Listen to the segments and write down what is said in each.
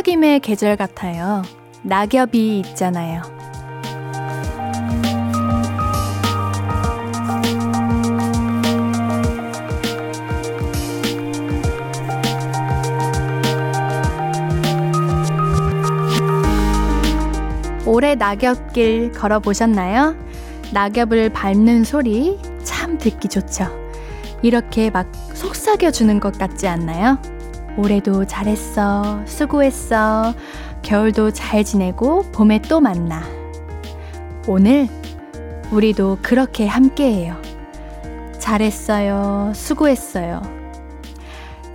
속삭임의 계절 같아요. 낙엽이 있잖아요. 올해 낙엽길 걸어보셨나요? 낙엽을 밟는 소리 참 듣기 좋죠. 이렇게 막 속삭여주는 것 같지 않나요? 올해도 잘했어, 수고했어, 겨울도 잘 지내고 봄에 또 만나. 오늘 우리도 그렇게 함께해요. 잘했어요, 수고했어요.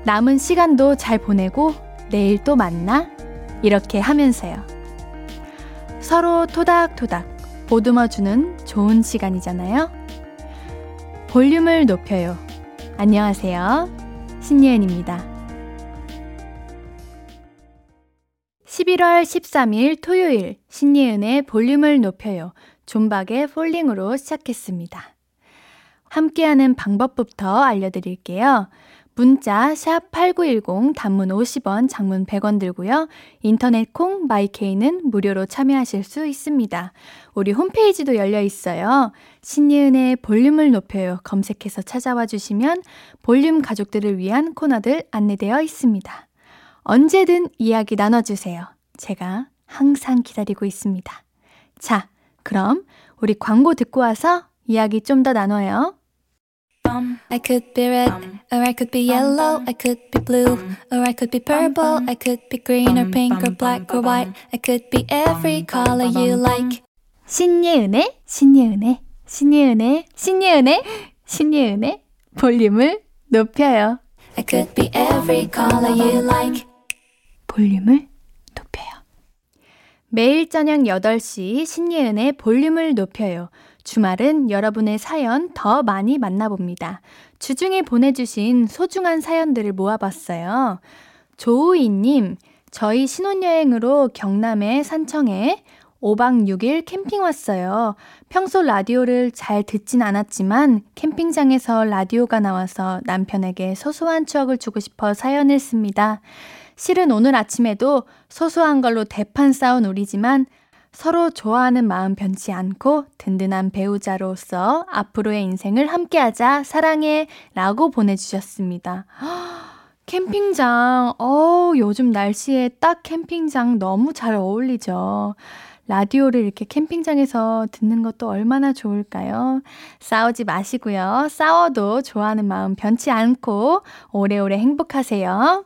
남은 시간도 잘 보내고 내일 또 만나. 이렇게 하면서요. 서로 토닥토닥 보듬어주는 좋은 시간이잖아요. 볼륨을 높여요. 안녕하세요. 신예은입니다. 11월 13일 토요일 신예은의 볼륨을 높여요. 존박의 폴링으로 시작했습니다. 함께하는 방법부터 알려드릴게요. 문자 샵8910 단문 50원, 장문 100원 들고요. 인터넷 콩 마이케이는 무료로 참여하실 수 있습니다. 우리 홈페이지도 열려 있어요. 신예은의 볼륨을 높여요. 검색해서 찾아와 주시면 볼륨 가족들을 위한 코너들 안내되어 있습니다. 언제든 이야기 나눠주세요. 제가 항상 기다리고 있습니다. 자, 그럼 우리 광고 듣고 와서 이야기 좀 더 나눠요. I could be red, or I could be yellow, I could be blue, or I could be purple, I could be green or pink or black or white, I could be every color you like. 신예은의, 신예은의, 신예은의, 신예은의, 신예은의 볼륨을 높여요. I could be every color you like. 볼륨을 높여요. 매일 저녁 8시 신예은의 볼륨을 높여요. 주말은 여러분의 사연 더 많이 만나봅니다. 주중에 보내주신 소중한 사연들을 모아봤어요. 조우이님, 저희 신혼여행으로 경남의 산청에 5박 6일 캠핑 왔어요. 평소 라디오를 잘 듣진 않았지만 캠핑장에서 라디오가 나와서 남편에게 소소한 추억을 주고 싶어 사연을 씁니다. 실은 오늘 아침에도 소소한 걸로 대판 싸운 우리지만 서로 좋아하는 마음 변치 않고 든든한 배우자로서 앞으로의 인생을 함께하자 사랑해 라고 보내주셨습니다. 캠핑장, 어 요즘 날씨에 딱 캠핑장 너무 잘 어울리죠. 라디오를 이렇게 캠핑장에서 듣는 것도 얼마나 좋을까요? 싸우지 마시고요. 싸워도 좋아하는 마음 변치 않고 오래오래 행복하세요.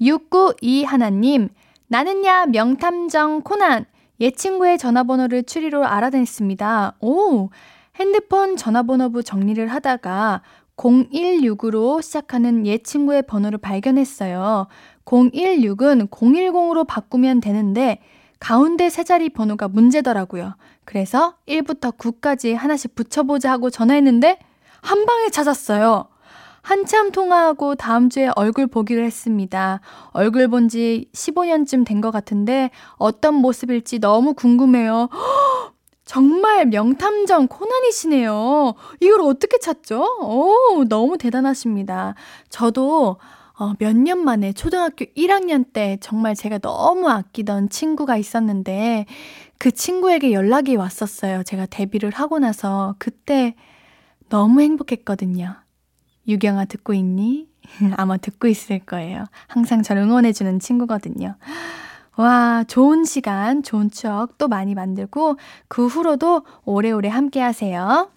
692 하나님, 나는야 명탐정 코난. 옛 친구의 전화번호를 추리로 알아냈습니다. 오! 핸드폰 전화번호부 정리를 하다가 016으로 시작하는 옛 친구의 번호를 발견했어요. 016은 010으로 바꾸면 되는데 가운데 세 자리 번호가 문제더라고요. 그래서 1부터 9까지 하나씩 붙여보자 하고 전화했는데 한 방에 찾았어요. 한참 통화하고 다음 주에 얼굴 보기로 했습니다. 얼굴 본 지 15년쯤 된 것 같은데 어떤 모습일지 너무 궁금해요. 정말 명탐정 코난이시네요. 이걸 어떻게 찾죠? 오, 너무 대단하십니다. 저도 어, 몇 년 만에 초등학교 1학년 때 정말 제가 너무 아끼던 친구가 있었는데 그 친구에게 연락이 왔었어요. 제가 데뷔를 하고 나서 그때 너무 행복했거든요. 유경아 듣고 있니? 아마 듣고 있을 거예요. 항상 저를 응원해주는 친구거든요. 와, 좋은 시간, 좋은 추억 또 많이 만들고 그 후로도 오래오래 함께 하세요.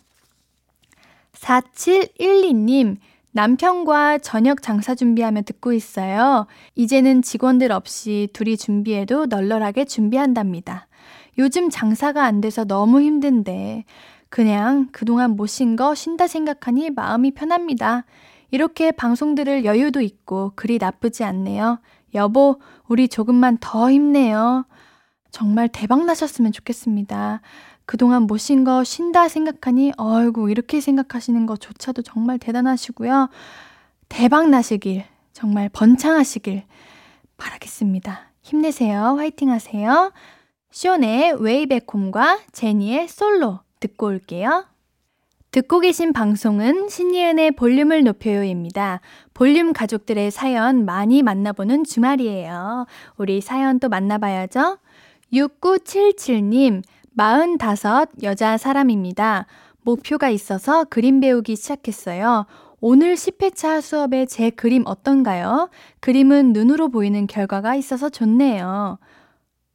4712님, 남편과 저녁 장사 준비하며 듣고 있어요. 이제는 직원들 없이 둘이 준비해도 널널하게 준비한답니다. 요즘 장사가 안 돼서 너무 힘든데 그냥 그동안 못 쉰 거 쉰다 생각하니 마음이 편합니다. 이렇게 방송 들을 여유도 있고 글이 나쁘지 않네요. 여보, 우리 조금만 더 힘내요. 정말 대박 나셨으면 좋겠습니다. 그동안 못 쉰 거 쉰다 생각하니 어이구 이렇게 생각하시는 것조차도 정말 대단하시고요. 대박 나시길 정말 번창하시길 바라겠습니다. 힘내세요. 화이팅 하세요. 쇼의 웨이백홈과 제니의 솔로 듣고 올게요. 듣고 계신 방송은 신예은의 볼륨을 높여요입니다. 볼륨 가족들의 사연 많이 만나보는 주말이에요. 우리 사연 또 만나봐야죠. 6977님, 45 여자 사람입니다. 목표가 있어서 그림 배우기 시작했어요. 오늘 10회차 수업에 제 그림 어떤가요? 그림은 눈으로 보이는 결과가 있어서 좋네요.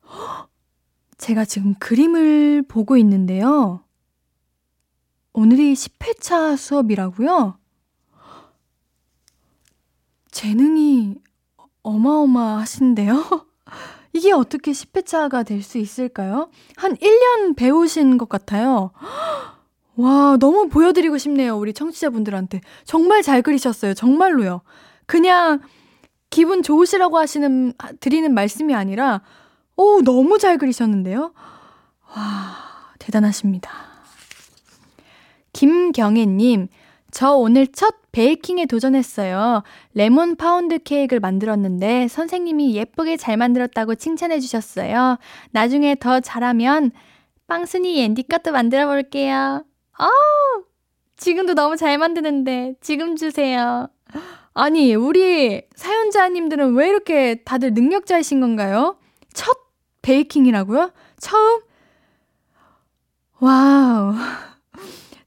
제가 지금 그림을 보고 있는데요. 오늘이 10회차 수업이라고요? 재능이 어마어마하신데요? 이게 어떻게 10회차가 될 수 있을까요? 한 1년 배우신 것 같아요. 와, 너무 보여드리고 싶네요. 우리 청취자분들한테. 정말 잘 그리셨어요. 정말로요. 그냥 기분 좋으시라고 하시는, 드리는 말씀이 아니라, 오, 너무 잘 그리셨는데요? 와, 대단하십니다. 김경애님, 저 오늘 첫 baking에 도전했어요. 레몬 파운드 케이크를 만들었는데 선생님이 예쁘게 잘 만들었다고 칭찬해 주셨어요. 나중에 더 잘하면 빵순이 옌디 것도 만들어 볼게요. 아 지금도 너무 잘 만드는데 지금 주세요. 아니, 우리 사연자님들은 왜 이렇게 다들 능력자이신 건가요? 첫 baking이라고요? 처음? Wow.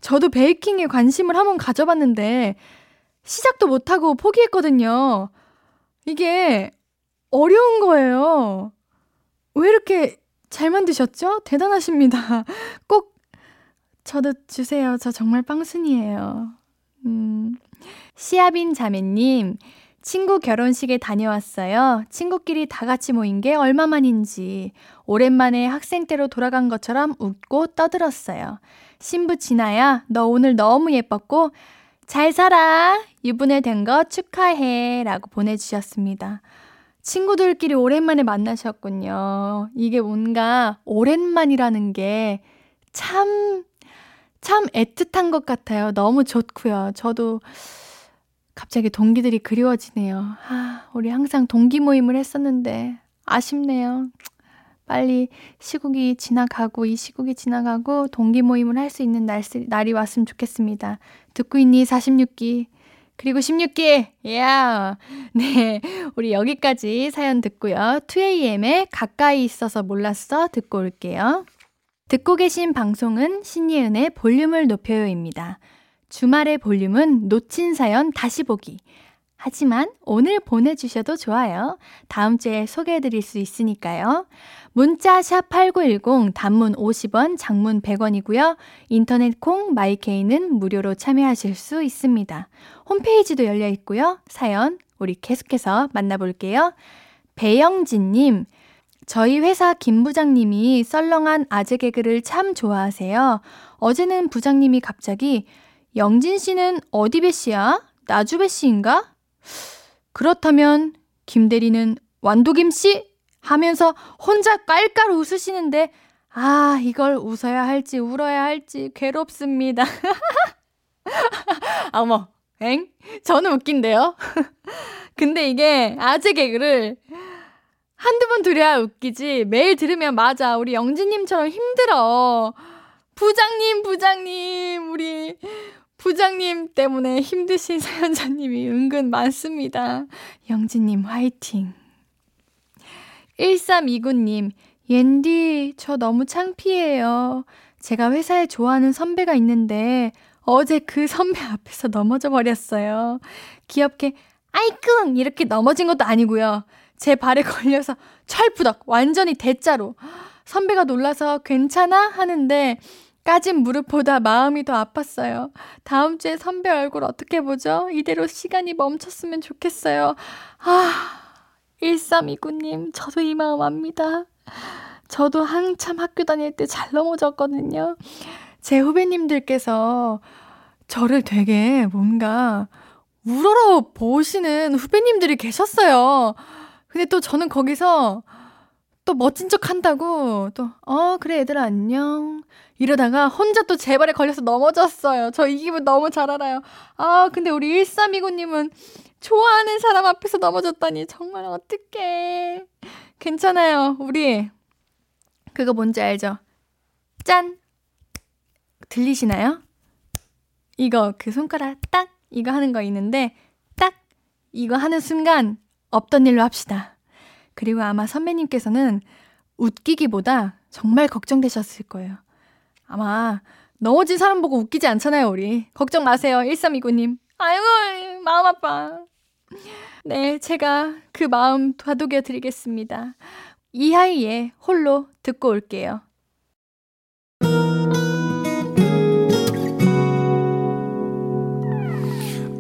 저도 baking에 관심을 한번 가져봤는데 시작도 못하고 포기했거든요. 이게 어려운 거예요. 왜 이렇게 잘 만드셨죠? 대단하십니다. 꼭 저도 주세요. 저 정말 빵순이에요. 음, 시아빈 자매님, 친구 결혼식에 다녀왔어요. 친구끼리 다 같이 모인 게 얼마만인지 오랜만에 학생 때로 돌아간 것처럼 웃고 떠들었어요. 신부 진아야, 너 오늘 너무 예뻤고, 잘 살아. 유분에 된거 축하해. 라고 보내주셨습니다. 친구들끼리 오랜만에 만나셨군요. 이게 뭔가 오랜만이라는 게 참, 참 애틋한 것 같아요. 너무 좋고요. 저도 갑자기 동기들이 그리워지네요. 아, 우리 항상 동기 모임을 했었는데 아쉽네요. 빨리 시국이 지나가고 이 시국이 지나가고 동기 모임을 할 수 있는 날, 날이 왔으면 좋겠습니다. 듣고 있니 46기 그리고 16기 야 네, 우리 여기까지 사연 듣고요. 2AM의 가까이 있어서 몰랐어 듣고 올게요. 듣고 계신 방송은 신예은의 볼륨을 높여요입니다. 주말의 볼륨은 놓친 사연 다시 보기. 하지만 오늘 보내주셔도 좋아요. 다음 주에 소개해드릴 수 있으니까요. 문자 샵 8910 단문 50원, 장문 100원이고요. 인터넷 콩 마이케이는 무료로 참여하실 수 있습니다. 홈페이지도 열려 있고요. 사연 우리 계속해서 만나볼게요. 배영진 님, 저희 회사 김 부장님이 썰렁한 아재 개그를 참 좋아하세요. 어제는 부장님이 갑자기 영진 씨는 어디 배 씨야? 나주 배 씨인가? 그렇다면 김 대리는 완도김 씨? 하면서 혼자 깔깔 웃으시는데 아, 이걸 웃어야 할지 울어야 할지 괴롭습니다. 어머, 엥? 저는 웃긴데요? 근데 이게 아재 개그를 한두 번 들어야 웃기지 매일 들으면 맞아. 우리 영진님처럼 힘들어. 부장님, 부장님, 우리 부장님 때문에 힘드신 사연자님이 은근 많습니다. 영진님 화이팅. 1329님, 옌디, 저 너무 창피해요. 제가 회사에 좋아하는 선배가 있는데 어제 그 선배 앞에서 넘어져 버렸어요. 귀엽게 아이꿍 이렇게 넘어진 것도 아니고요. 제 발에 걸려서 철푸덕 완전히 대자로 선배가 놀라서 괜찮아 하는데 까진 무릎보다 마음이 더 아팠어요. 다음 주에 선배 얼굴 어떻게 보죠? 이대로 시간이 멈췄으면 좋겠어요. 아, 1329님, 저도 이 마음 압니다. 저도 한참 학교 다닐 때 잘 넘어졌거든요. 제 후배님들께서 저를 되게 뭔가 우러러 보시는 후배님들이 계셨어요. 근데 또 저는 거기서 또 멋진 척 한다고 또, 어, 그래, 얘들아, 안녕. 이러다가 혼자 또 제 발에 걸려서 넘어졌어요. 저 이 기분 너무 잘 알아요. 아, 근데 우리 1329님은 좋아하는 사람 앞에서 넘어졌다니 정말 어떡해. 괜찮아요. 우리 그거 뭔지 알죠? 짠! 들리시나요? 이거 그 손가락 딱 이거 하는 거 있는데 딱 이거 하는 순간 없던 일로 합시다. 그리고 아마 선배님께서는 웃기기보다 정말 걱정되셨을 거예요. 아마 넘어진 사람 보고 웃기지 않잖아요, 우리. 걱정 마세요, 1329님. 아이고, 마음 아파. 네, 제가 그 마음 다독여 드리겠습니다. 이하이의 홀로 듣고 올게요.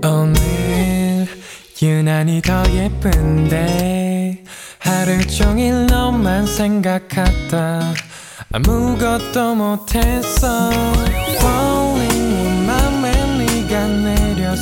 오늘 유난히 더 예쁜데 하루 종일 너만 생각하다 아무것도 못했어 네가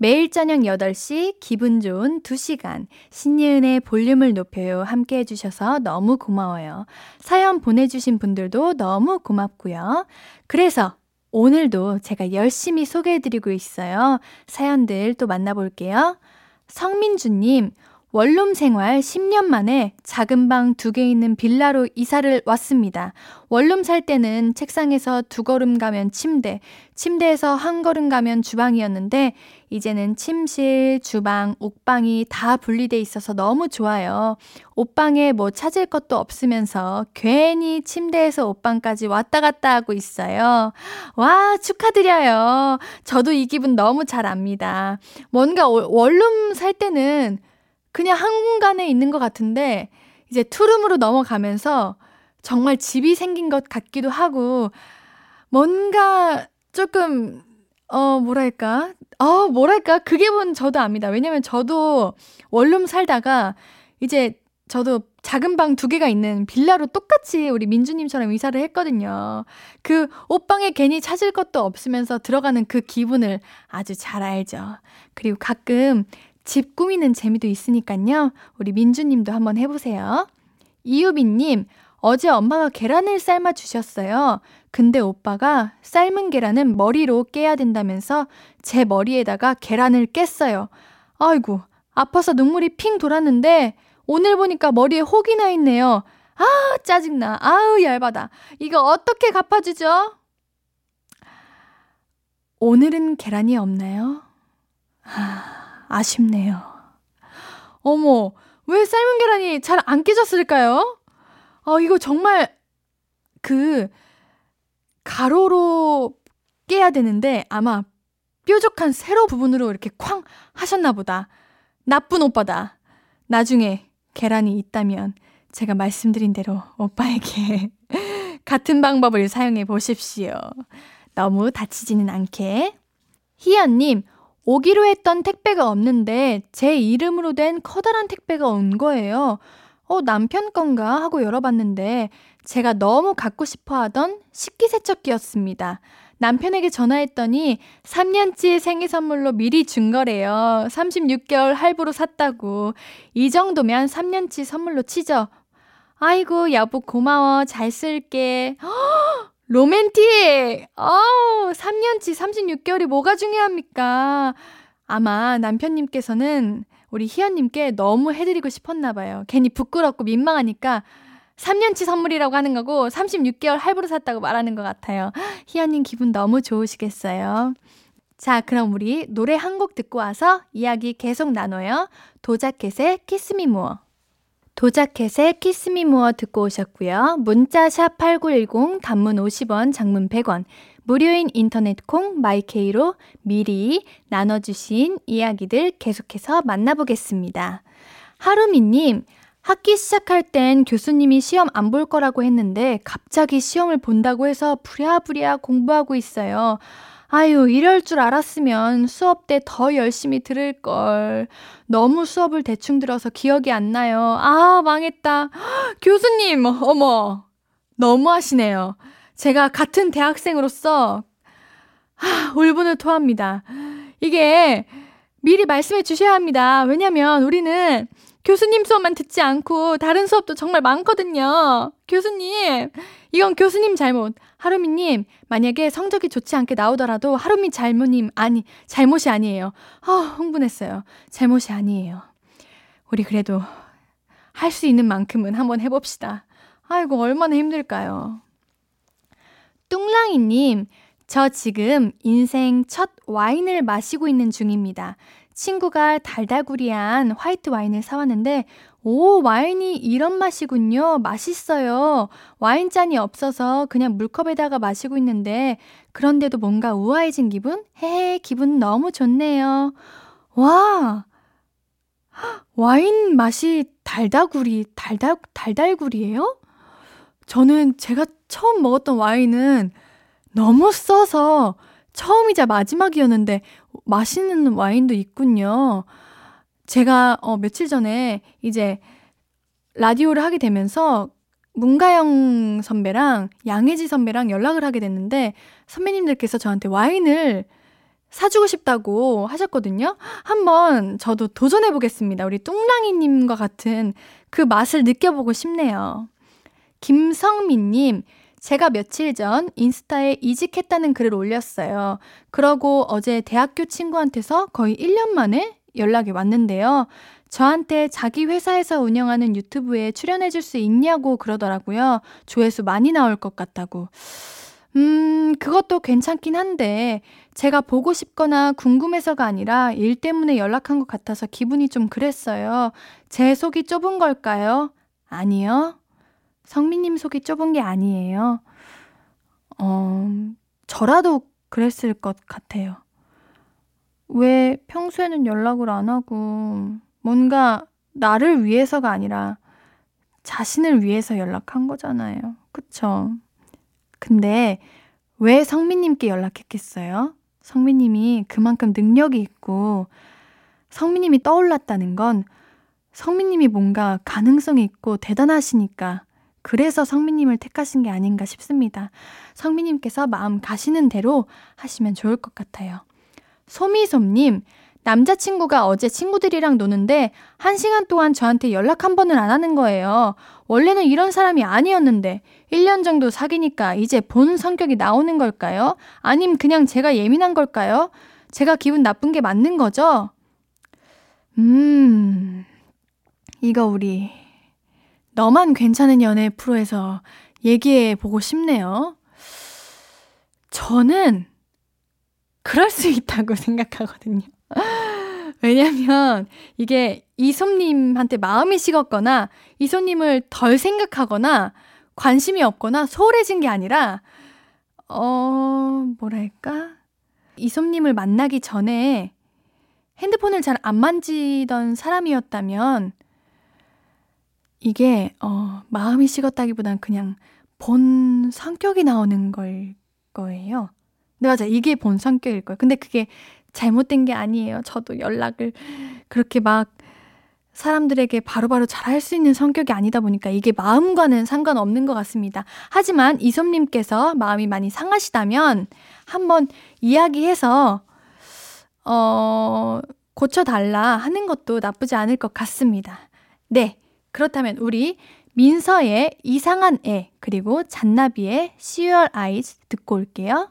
매일 저녁 8시 기분 좋은 2시간 신예은의 볼륨을 높여요 함께 해주셔서 너무 고마워요. 사연 보내주신 분들도 너무 고맙고요. 그래서 오늘도 제가 열심히 소개해드리고 있어요. 사연들 또 만나볼게요. 성민주님, 원룸 생활 10년 만에 작은 방 두 개 있는 빌라로 이사를 왔습니다. 원룸 살 때는 책상에서 두 걸음 가면 침대, 침대에서 한 걸음 가면 주방이었는데 이제는 침실, 주방, 옥방이 다 분리돼 있어서 너무 좋아요. 옷방에 뭐 찾을 것도 없으면서 괜히 침대에서 옷방까지 왔다 갔다 하고 있어요. 와, 축하드려요. 저도 이 기분 너무 잘 압니다. 뭔가 원룸 살 때는 그냥 한 공간에 있는 것 같은데 이제 투룸으로 넘어가면서 정말 집이 생긴 것 같기도 하고 뭔가 조금 어 뭐랄까 어 뭐랄까 그 기분 저도 압니다. 왜냐면 저도 원룸 살다가 이제 저도 작은 방 두 개가 있는 빌라로 똑같이 우리 민주님처럼 이사를 했거든요. 그 옷방에 괜히 찾을 것도 없으면서 들어가는 그 기분을 아주 잘 알죠. 그리고 가끔 집 꾸미는 재미도 있으니까요. 우리 민주님도 한번 해보세요. 이유빈님, 어제 엄마가 계란을 삶아 주셨어요. 근데 오빠가 삶은 계란은 머리로 깨야 된다면서 제 머리에다가 계란을 깼어요. 아이고, 아파서 눈물이 핑 돌았는데 오늘 보니까 머리에 혹이 나 있네요. 아, 짜증나. 아우, 얇아다. 이거 어떻게 갚아주죠? 오늘은 계란이 없나요? 아. 아쉽네요. 어머, 왜 삶은 계란이 잘 안 깨졌을까요? 어, 이거 정말 그 가로로 깨야 되는데 아마 뾰족한 세로 부분으로 이렇게 쾅 하셨나 보다. 나쁜 오빠다. 나중에 계란이 있다면 제가 말씀드린 대로 오빠에게 같은 방법을 사용해 보십시오. 너무 다치지는 않게. 희연님, 오기로 했던 택배가 없는데 제 이름으로 된 커다란 택배가 온 거예요. 어, 남편 건가 하고 열어봤는데 제가 너무 갖고 싶어 하던 식기세척기였습니다. 남편에게 전화했더니 3년치 생일 선물로 미리 준 거래요. 36개월 할부로 샀다고. 이 정도면 3년치 선물로 치죠. 아이고, 여보 고마워. 잘 쓸게. 허! 로맨틱! 어우, 3년치 36개월이 뭐가 중요합니까? 아마 남편님께서는 우리 희연님께 너무 해드리고 싶었나 봐요. 괜히 부끄럽고 민망하니까 3년치 선물이라고 하는 거고 36개월 할부로 샀다고 말하는 것 같아요. 희연님 기분 너무 좋으시겠어요. 자, 그럼 우리 노래 한 곡 듣고 와서 이야기 계속 나눠요. Doja Cat의 Kiss Me More. Doja Cat의 Kiss Me More 듣고 오셨고요. 문자 샵 8910 단문 50원, 장문 100원. 무료인 인터넷 콩 마이케이로 미리 나눠 주신 이야기들 계속해서 만나보겠습니다. 하루미 님, 학기 시작할 땐 교수님이 시험 안 볼 거라고 했는데 갑자기 시험을 본다고 해서 부랴부랴 공부하고 있어요. 아유, 이럴 줄 알았으면 수업 때 더 열심히 들을 걸. 너무 수업을 대충 들어서 기억이 안 나요. 아, 망했다. 교수님, 어머. 너무 하시네요. 제가 같은 대학생으로서 하, 울분을 토합니다. 이게 미리 말씀해 주셔야 합니다. 왜냐면 우리는 교수님 수업만 듣지 않고 다른 수업도 정말 많거든요. 교수님, 이건 교수님 잘못. 하루미님, 만약에 성적이 좋지 않게 나오더라도 하루미 잘못님, 아니, 잘못이 아니에요. 아, 흥분했어요. 잘못이 아니에요. 우리 그래도 할 수 있는 만큼은 한번 해봅시다. 아이고, 얼마나 힘들까요? 뚱랑이님, 저 지금 인생 첫 와인을 마시고 있는 중입니다. 친구가 달달구리한 화이트 와인을 사왔는데, 오, 와인이 이런 맛이군요. 맛있어요. 와인잔이 없어서 그냥 물컵에다가 마시고 있는데, 그런데도 뭔가 우아해진 기분? 헤헤, 기분 너무 좋네요. 와! 와인 맛이 달달구리, 달달, 달달구리예요? 저는 제가 처음 먹었던 와인은 너무 써서 처음이자 마지막이었는데 맛있는 와인도 있군요. 제가 어, 며칠 전에 이제 라디오를 하게 되면서 문가영 선배랑 양혜지 선배랑 연락을 하게 됐는데 선배님들께서 저한테 와인을 사주고 싶다고 하셨거든요. 한번 저도 도전해 보겠습니다. 우리 뚱랑이님과 같은 그 맛을 느껴보고 싶네요. 김성민님, 제가 며칠 전 인스타에 이직했다는 글을 올렸어요. 그러고 어제 대학교 친구한테서 거의 1년 만에 연락이 왔는데요. 저한테 자기 회사에서 운영하는 유튜브에 출연해 줄 수 있냐고 그러더라고요. 조회수 많이 나올 것 같다고. 음, 그것도 괜찮긴 한데, 제가 보고 싶거나 궁금해서가 아니라 일 때문에 연락한 것 같아서 기분이 좀 그랬어요. 제 속이 좁은 걸까요? 아니요. 성민님 속이 좁은 게 아니에요. 어, 저라도 그랬을 것 같아요. 왜 평소에는 연락을 안 하고 뭔가 나를 위해서가 아니라 자신을 위해서 연락한 거잖아요. 그쵸? 근데 왜 성민님께 연락했겠어요? 성민님이 그만큼 능력이 있고 성민님이 떠올랐다는 건 성민님이 뭔가 가능성이 있고 대단하시니까 그래서 성민님을 택하신 게 아닌가 싶습니다. 성민님께서 마음 가시는 대로 하시면 좋을 것 같아요. 소미솜님, 남자친구가 어제 친구들이랑 노는데 한 시간 동안 저한테 연락 한 번을 안 하는 거예요. 원래는 이런 사람이 아니었는데 1년 정도 사귀니까 이제 본 성격이 나오는 걸까요? 아님 그냥 제가 예민한 걸까요? 제가 기분 나쁜 게 맞는 거죠? 음, 이거 우리 너만 괜찮은 연애 프로에서 얘기해 보고 싶네요. 저는 그럴 수 있다고 생각하거든요. 왜냐면 이게 이솜님한테 마음이 식었거나 이솜님을 덜 생각하거나 관심이 없거나 소홀해진 게 아니라 어 뭐랄까 이솜님을 만나기 전에 핸드폰을 잘 안 만지던 사람이었다면 이게 어, 마음이 식었다기보단 그냥 본 성격이 나오는 걸 거예요. 네, 맞아. 이게 본 성격일 거예요. 근데 그게 잘못된 게 아니에요. 저도 연락을 그렇게 막 사람들에게 바로바로 잘 할 수 있는 성격이 아니다 보니까 이게 마음과는 상관없는 것 같습니다. 하지만 이솜님께서 마음이 많이 상하시다면 한번 이야기해서, 어, 고쳐달라 하는 것도 나쁘지 않을 것 같습니다. 네. 그렇다면 우리 민서의 이상한 애 그리고 잔나비의 Your Eyes 듣고 올게요.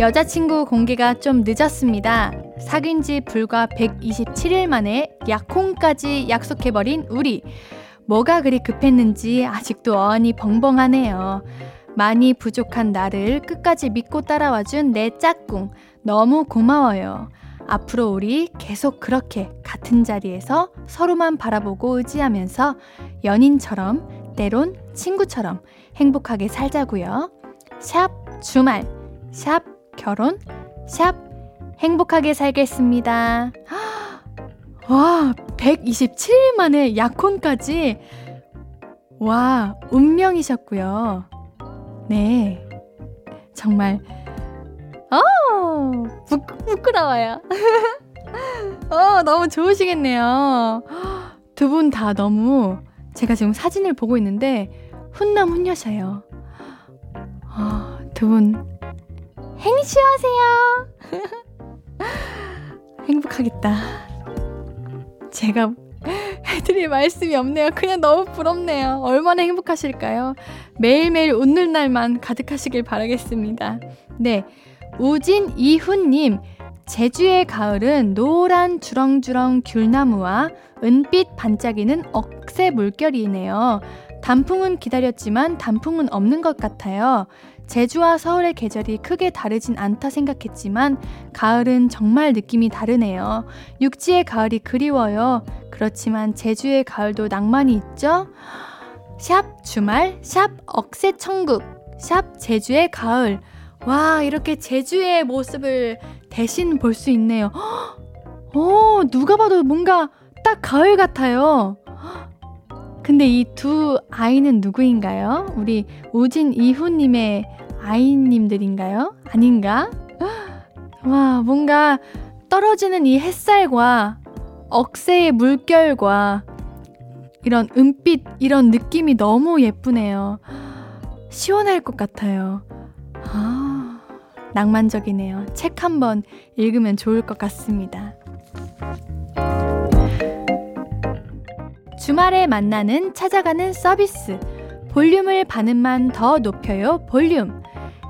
여자친구 공개가 좀 늦었습니다. 사귄 지 불과 127일 만에 약혼까지 약속해버린 우리. 뭐가 그리 급했는지 아직도 어안이 벙벙하네요. 많이 부족한 나를 끝까지 믿고 따라와준 내 짝꿍. 너무 고마워요. 앞으로 우리 계속 그렇게 같은 자리에서 서로만 바라보고 의지하면서 연인처럼 때론 친구처럼 행복하게 살자고요. 샵 주말, 샵 결혼, 샵 행복하게 살겠습니다. 와, 127일 만에 약혼까지. 와, 운명이셨고요. 네. 정말, 어, 부, 부끄러워요. 어, 너무 좋으시겠네요. 두 분 다 너무 제가 지금 사진을 보고 있는데 훈남 훈녀셔요. 어, 두분 행시하세요. 행복하겠다. 제가 해드릴 말씀이 없네요. 그냥 너무 부럽네요. 얼마나 행복하실까요? 매일매일 웃는 날만 가득하시길 바라겠습니다. 네. 우진 이훈님, 제주의 가을은 노란 주렁주렁 귤나무와 은빛 반짝이는 억새 물결이네요. 단풍은 기다렸지만 단풍은 없는 것 같아요. 제주와 서울의 계절이 크게 다르진 않다 생각했지만 가을은 정말 느낌이 다르네요. 육지의 가을이 그리워요. 그렇지만 제주의 가을도 낭만이 있죠? 샵 주말, 샵 억새 천국, 샵 제주의 가을. 와, 이렇게 제주의 모습을 대신 볼 수 있네요. 어, 누가 봐도 뭔가 딱 가을 같아요. 근데 이 두 아이는 누구인가요? 우리 우진 이후님의 아이님들인가요? 아닌가? 와, 뭔가 떨어지는 이 햇살과 억새의 물결과 이런 은빛, 이런 느낌이 너무 예쁘네요. 시원할 것 같아요. 아, 낭만적이네요. 책 한번 읽으면 좋을 것 같습니다. 주말에 만나는 찾아가는 서비스. 볼륨을 반음만 더 높여요. 볼륨.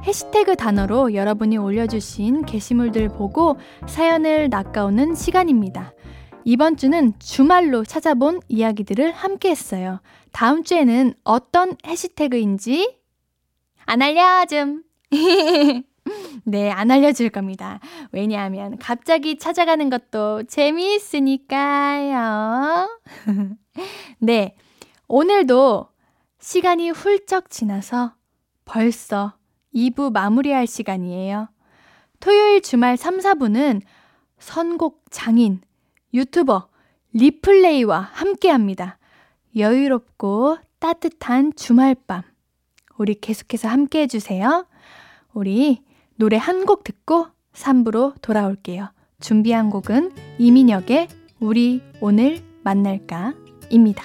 해시태그 단어로 여러분이 올려주신 게시물들 보고 사연을 낚아오는 시간입니다. 이번 주는 주말로 찾아본 이야기들을 함께 했어요. 다음 주에는 어떤 해시태그인지 안 알려줌. 네, 안 알려줄 겁니다. 왜냐하면 갑자기 찾아가는 것도 재미있으니까요. 네, 오늘도 시간이 훌쩍 지나서 벌써 2부 마무리할 시간이에요. 토요일 주말 3, 4부는 선곡 장인, 유튜버, 리플레이와 함께 합니다. 여유롭고 따뜻한 주말밤. 우리 계속해서 함께 해주세요. 우리 노래 한 곡 듣고 3부로 돌아올게요. 준비한 곡은 이민혁의 우리 오늘 만날까? 입니다.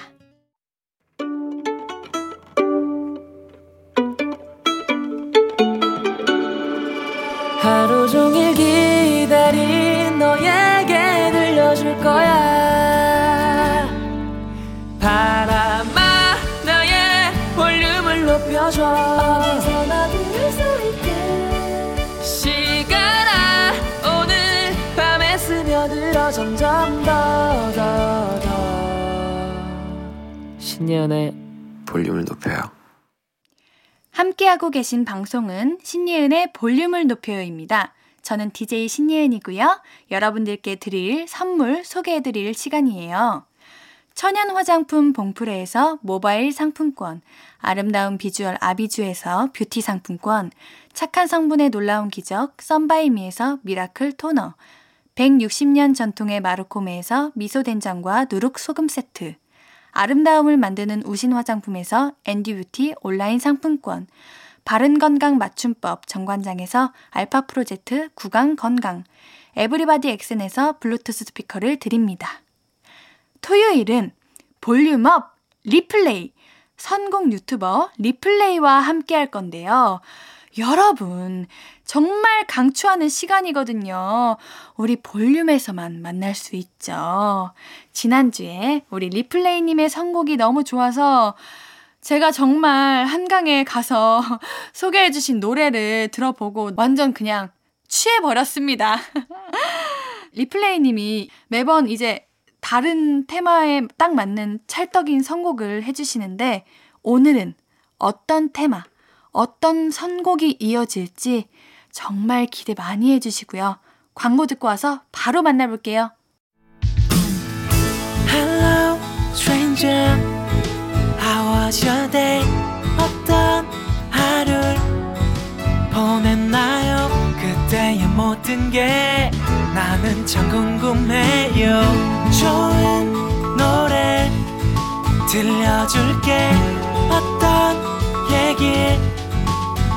하루 종일 기다린 너에게 들려줄 거야 바람아 나의 볼륨을 높여줘 스며들어 점점 더 더 더 신예은의 볼륨을 높여요 함께하고 계신 방송은 신예은의 볼륨을 높여요입니다. 저는 DJ 신예은이고요. 여러분들께 드릴 선물 소개해드릴 시간이에요. 천연 화장품 봉프레에서 모바일 상품권, 아름다운 비주얼 아비주에서 뷰티 상품권, 착한 성분의 놀라운 기적 썬바이미에서 미라클 토너, 160년 전통의 마르코메에서 미소된장과 누룩소금 세트, 아름다움을 만드는 우신 화장품에서 앤디뷰티 온라인 상품권, 바른건강 맞춤법 정관장에서 알파 프로젝트 구강 건강, 에브리바디 엑센에서 블루투스 스피커를 드립니다. 토요일은 볼륨업 리플레이 선곡 유튜버 리플레이와 함께 할 건데요. 여러분, 정말 강추하는 시간이거든요. 우리 볼륨에서만 만날 수 있죠. 지난주에 우리 리플레이님의 선곡이 너무 좋아서 제가 정말 한강에 가서 소개해주신 노래를 들어보고 완전 그냥 취해버렸습니다. 리플레이님이 매번 이제 다른 테마에 딱 맞는 찰떡인 선곡을 해주시는데 오늘은 어떤 테마, 어떤 선곡이 이어질지 정말 기대 많이 해주시고요. 광고 듣고 와서 바로 만나볼게요. Hello, stranger. How was your day? 어떤 하루를 보내 모든 게 나는 참 궁금해요 좋은 노래 들려줄게 어떤 얘기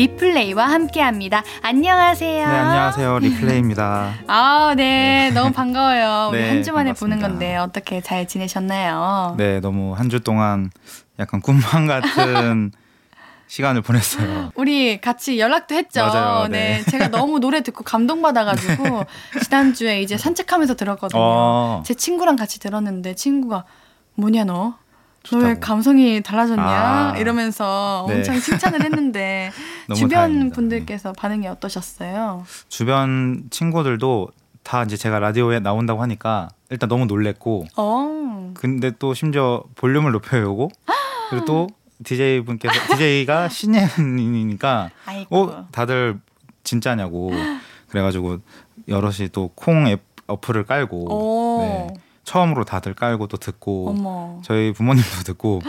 리플레이와 함께합니다. 안녕하세요. 네, 안녕하세요. 리플레이입니다. 아, 네. 너무 반가워요. 우리 네, 한주 만에 반갑습니다. 보는 건데 어떻게 잘 지내셨나요? 네, 너무 한 주 동안 약간 꿈만 같은 시간을 보냈어요. 우리 같이 연락도 했죠. 맞아요, 네. 네. 제가 너무 노래 듣고 감동받아가지고 지난주에 이제 산책하면서 들었거든요. 어, 제 친구랑 같이 들었는데 친구가 뭐냐 너? 너왜 좋다고. 감성이 달라졌냐? 아. 이러면서 네. 엄청 칭찬을 했는데 주변 다행입니다. 분들께서 반응이 어떠셨어요? 주변 친구들도 다 이제 제가 라디오에 나온다고 하니까 일단 너무 놀랬고 어. 근데 또 심지어 볼륨을 높여요고 그리고 또 DJ 분께서 DJ가 신예은이니까. 어 다들 진짜냐고 그래가지고 여럿이 또콩앱 어플을 깔고 오. 네, 처음으로 다들 깔고 또 듣고 어머. 저희 부모님도 듣고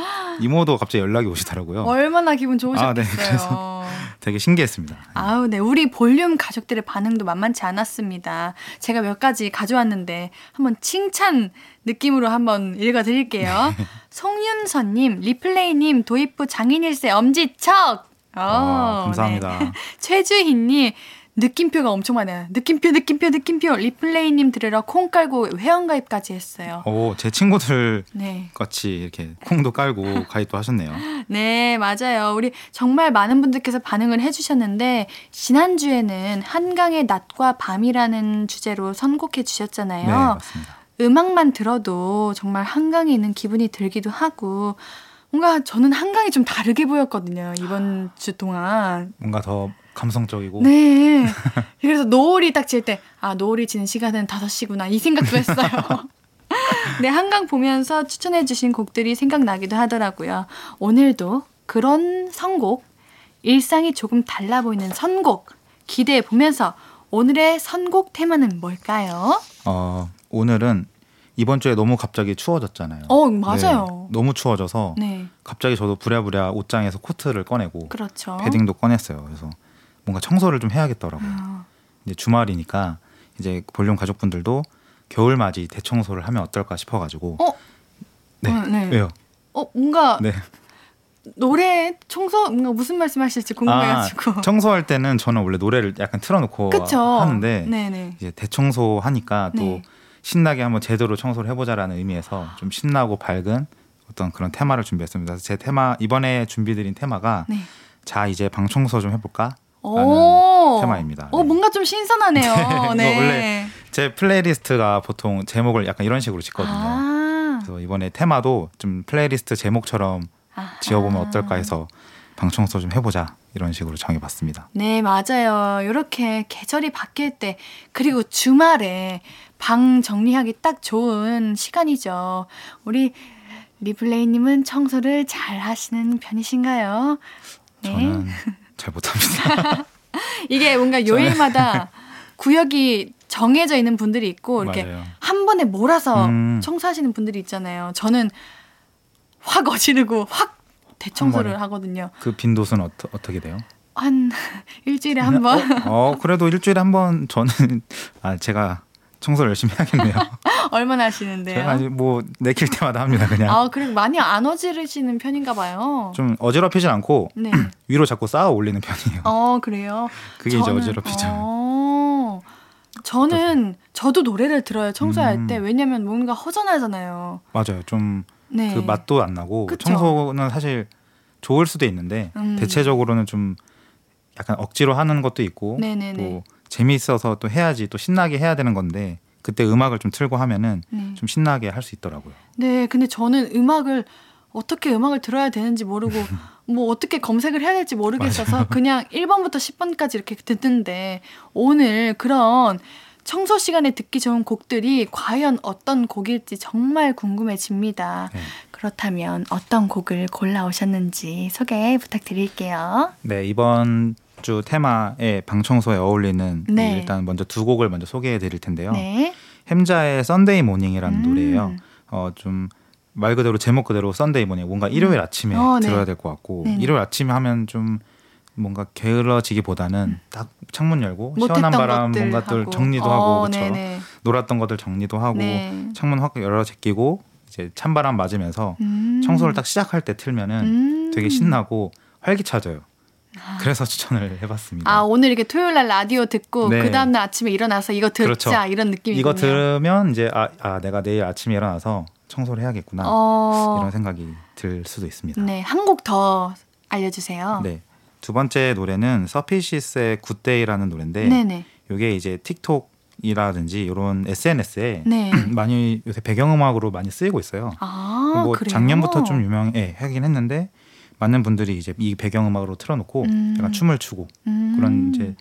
이모도 갑자기 연락이 오시더라고요. 얼마나 기분 좋으셨겠어요. 아, 네, 그래서 되게 신기했습니다. 아우, 네. 우리 볼륨 가족들의 반응도 만만치 않았습니다. 제가 몇 가지 가져왔는데 한번 칭찬 느낌으로 한번 읽어 드릴게요. 네. 송윤선 님, 리플레이 님, 도입부 장인일세 엄지척! 어, 아, 감사합니다. 네. 최주희 님, 느낌표가 엄청 많아요. 느낌표, 느낌표, 느낌표. 리플레이님 들으러 콩 깔고 회원가입까지 했어요. 오, 제 친구들 네. 같이 이렇게 콩도 깔고 가입도 하셨네요. 네, 맞아요. 우리 정말 많은 분들께서 반응을 해주셨는데, 지난주에는 한강의 낮과 밤이라는 주제로 선곡해 주셨잖아요. 네, 맞습니다. 음악만 들어도 정말 한강에 있는 기분이 들기도 하고, 뭔가 저는 한강이 좀 다르게 보였거든요, 이번 주 동안. 뭔가 더 감성적이고 네. 그래서 노을이 딱 질 때, 아, 노을이 지는 시간은 5시구나. 이 생각도 했어요. 네, 한강 보면서 추천해주신 곡들이 생각나기도 하더라고요. 오늘도 그런 선곡, 일상이 조금 달라 보이는 선곡, 기대해 보면서 오늘의 선곡 테마는 뭘까요? 어, 오늘은 이번 주에 너무 갑자기 추워졌잖아요. 어, 맞아요. 네, 너무 추워져서 네, 갑자기 저도 부랴부랴 옷장에서 코트를 꺼내고 그렇죠. 패딩도 꺼냈어요. 그래서 뭔가 청소를 좀 해야겠더라고요. 아, 이제 주말이니까 이제 볼륨 가족분들도 겨울 맞이 대청소를 하면 어떨까 싶어가지고 어? 네. 어, 네. 왜요? 어, 뭔가 네. 노래, 청소, 뭔가 무슨 말씀하실지 궁금해가지고. 아, 청소할 때는 저는 원래 노래를 약간 틀어놓고 그쵸? 하는데 네네. 이제 대청소 하니까 또 네. 신나게 한번 제대로 청소를 해보자라는 의미에서 좀 신나고 밝은 어떤 그런 테마를 준비했습니다. 제 테마 이번에 준비드린 테마가 네. 자 이제 방 청소 좀 해볼까? 오. 테마입니다. 어, 네. 뭔가 좀 신선하네요. 이거 네. 원래 제 playlist가 보통 제목을 약간 이런 식으로 짓거든요. 아. 그래서 이번에 테마도 좀 플레이리스트 제목처럼 아하. 지어보면 어떨까 해서 방 청소 좀 해보자 이런 식으로 정해봤습니다. 네, 맞아요. 이렇게 계절이 바뀔 때, 그리고 주말에 방 정리하기 딱 좋은 시간이죠. 우리 리플레이님은 청소를 잘 하시는 편이신가요? 네. 저는 잘 못합니다. 이게 뭔가 요일마다 구역이 정해져 있는 분들이 있고, 이렇게 맞아요. 한 번에 몰아서 음. 청소하시는 분들이 있잖아요. 저는 확 어지르고 확 대청소를 한 하거든요. 그 빈도수는 어떠, 어떻게 돼요? 한 일주일에 한 번. 어, 그래도 일주일에 한 번 저는 아 제가 청소를 열심히 해야겠네요. 얼마나 하시는데요? 제가 아직 뭐 내킬 때마다 합니다 그냥. 아, 그리고 많이 안 어지르시는 편인가 봐요. 좀 어지럽히진 않고 네. 위로 자꾸 쌓아 올리는 편이에요. 어, 그래요. 그게 이제 저는- 어지럽히죠. 어, 저는 저도 노래를 들어요. 청소할 음. 때. 왜냐면 뭔가 허전하잖아요. 맞아요. 좀그 네. 맛도 안 나고 그쵸? 청소는 사실 좋을 수도 있는데 음. 대체적으로는 좀 약간 억지로 하는 것도 있고 네네네. 또 재미있어서 또 해야지 또 신나게 해야 되는 건데 그때 음악을 좀 틀고 하면은 네. 좀 신나게 할 수 있더라고요. 네, 근데 저는 음악을 어떻게 음악을 들어야 되는지 모르고 뭐 어떻게 검색을 해야 될지 모르겠어서 그냥 1번부터 10번까지 이렇게 듣는데 오늘 그런 청소 시간에 듣기 좋은 곡들이 과연 어떤 곡일지 정말 궁금해집니다. 네. 그렇다면 어떤 곡을 골라오셨는지 소개 부탁드릴게요. 네 이번 주 테마의 방청소에 어울리는 네. 일단 먼저 두 곡을 먼저 소개해 드릴 텐데요. 네. Hamzaa의 Sunday Morning이라는 음. 노래예요. 어 좀 말 그대로 제목 그대로 Sunday Morning 뭔가 일요일 아침에 어, 네. 들어야 될 것 같고 네네. 일요일 아침에 하면 좀 뭔가 게을러지기보다는 딱 창문 열고 음. 시원한 바람 뭔가들 하고. 정리도 어, 하고 그렇죠. 네네. 놀았던 것들 정리도 하고 네. 창문 확 열어 제끼고 이제 찬바람 맞으면서 음. 청소를 딱 시작할 때 틀면은 음. 되게 신나고 활기차져요. 그래서 추천을 해봤습니다. 아 오늘 이렇게 토요일 날 라디오 듣고 네. 그 다음 날 아침에 일어나서 이거 듣자 그렇죠. 이런 느낌이군요. 이거 들으면 이제 아, 아 내가 내일 아침에 일어나서 청소를 해야겠구나 어, 이런 생각이 들 수도 있습니다. 네, 한 곡 더 알려주세요. 네. 두 번째 노래는 Surfaces의 Good Day라는 노래인데 네네. 이게 이제 TikTok 이라든지 이런 SNS에 네. 많이 요새 배경음악으로 많이 쓰이고 있어요. 아, 뭐 그래요? 작년부터 좀 유명해 하긴 했는데 많은 분들이 이제 이 배경음악으로 틀어놓고 음. 약간 춤을 추고 음. 그런 이제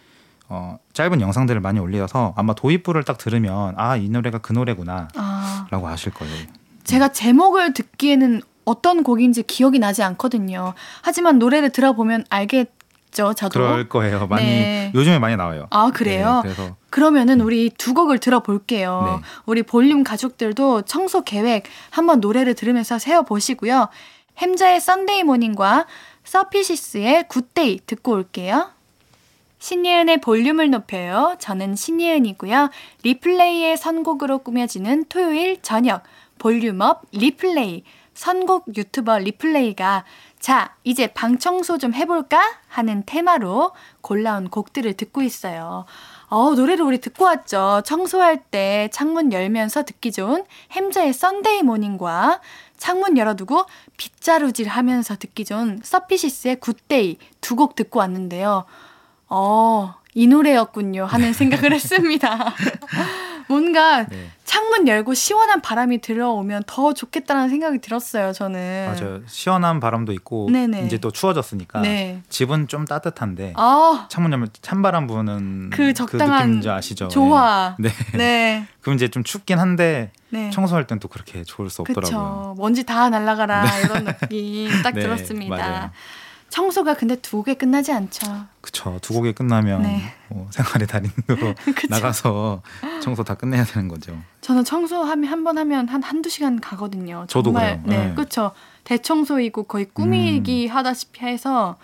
어, 짧은 영상들을 많이 올려서 아마 도입부를 딱 들으면 아 이 노래가 그 노래구나라고 아, 아실 거예요. 제가 제목을 듣기에는 어떤 곡인지 기억이 나지 않거든요. 하지만 노래를 들어보면 알겠 죠, 저도. 그럴 거예요. 많이 네. 요즘에 많이 나와요. 아, 그래요? 네, 그래서 그러면은 우리 두 곡을 들어볼게요. 네. 우리 볼륨 가족들도 청소 계획 한번 노래를 들으면서 세워보시고요. 햄자의 썬데이 모닝과 서피시스의 굿데이 듣고 올게요. 신예은의 볼륨을 높여요. 저는 신예은이고요. 리플레이의 선곡으로 꾸며지는 토요일 저녁 볼륨 up 리플레이 선곡 유튜버 리플레이가 자 이제 방 청소 좀 해볼까 하는 테마로 골라온 곡들을 듣고 있어요. 어, 노래를 우리 듣고 왔죠. 청소할 때 창문 열면서 듣기 좋은 Hamzaa의 Sunday Morning과 창문 열어두고 빗자루질 하면서 듣기 좋은 Surfaces의 Good Day 두 곡 듣고 왔는데요. 어, 이 노래였군요. 하는 생각을 했습니다. 뭔가 네. 창문 열고 시원한 바람이 들어오면 더 좋겠다는 생각이 들었어요, 저는. 맞아요. 시원한 바람도 있고 네네. 이제 또 추워졌으니까 네. 집은 좀 따뜻한데 아, 창문 열면 찬바람 부는 그 적당한 느낌인지 아시죠? 조화. 네. 네. 네. 그럼 이제 좀 춥긴 한데 네. 청소할 땐 또 그렇게 좋을 수 없더라고요. 그쵸. 먼지 다 날라가라 이런 느낌 딱 네, 들었습니다. 맞아요. 청소가 근데 두개 끝나지 않죠. 그쵸. 두 곡이 끝나면 네. 뭐 생활의 달인으로. 나가서 청소 다 끝내야 되는 거죠. 저는 청소하면 한 번 하면 한 한두 시간 가거든요. 저도 정말 그래요. 네, 네. 그렇죠. 대청소이고 거의 꾸미기 음. 하다시피 해서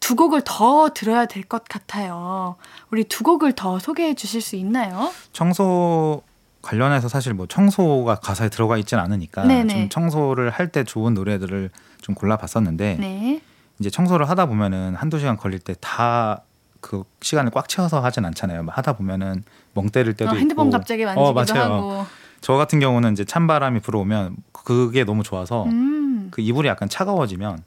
두 곡을 더 들어야 될 것 같아요. 우리 두 곡을 더 소개해 주실 수 있나요? 청소 관련해서 사실 뭐 청소가 가사에 들어가 있진 않으니까 네네. 좀 청소를 할 때 좋은 노래들을 좀 골라봤었는데 네. 이제 청소를 하다 보면은 한두 시간 걸릴 때 다 그 시간을 꽉 채워서 하진 않잖아요. 뭐 하다 보면은 멍 때릴 때도 어, 핸드폰 있고 갑자기 만지기도 어. 하고. 저 같은 경우는 이제 찬바람이 불어오면 그게 너무 좋아서 음. 그 이불이 약간 차가워지면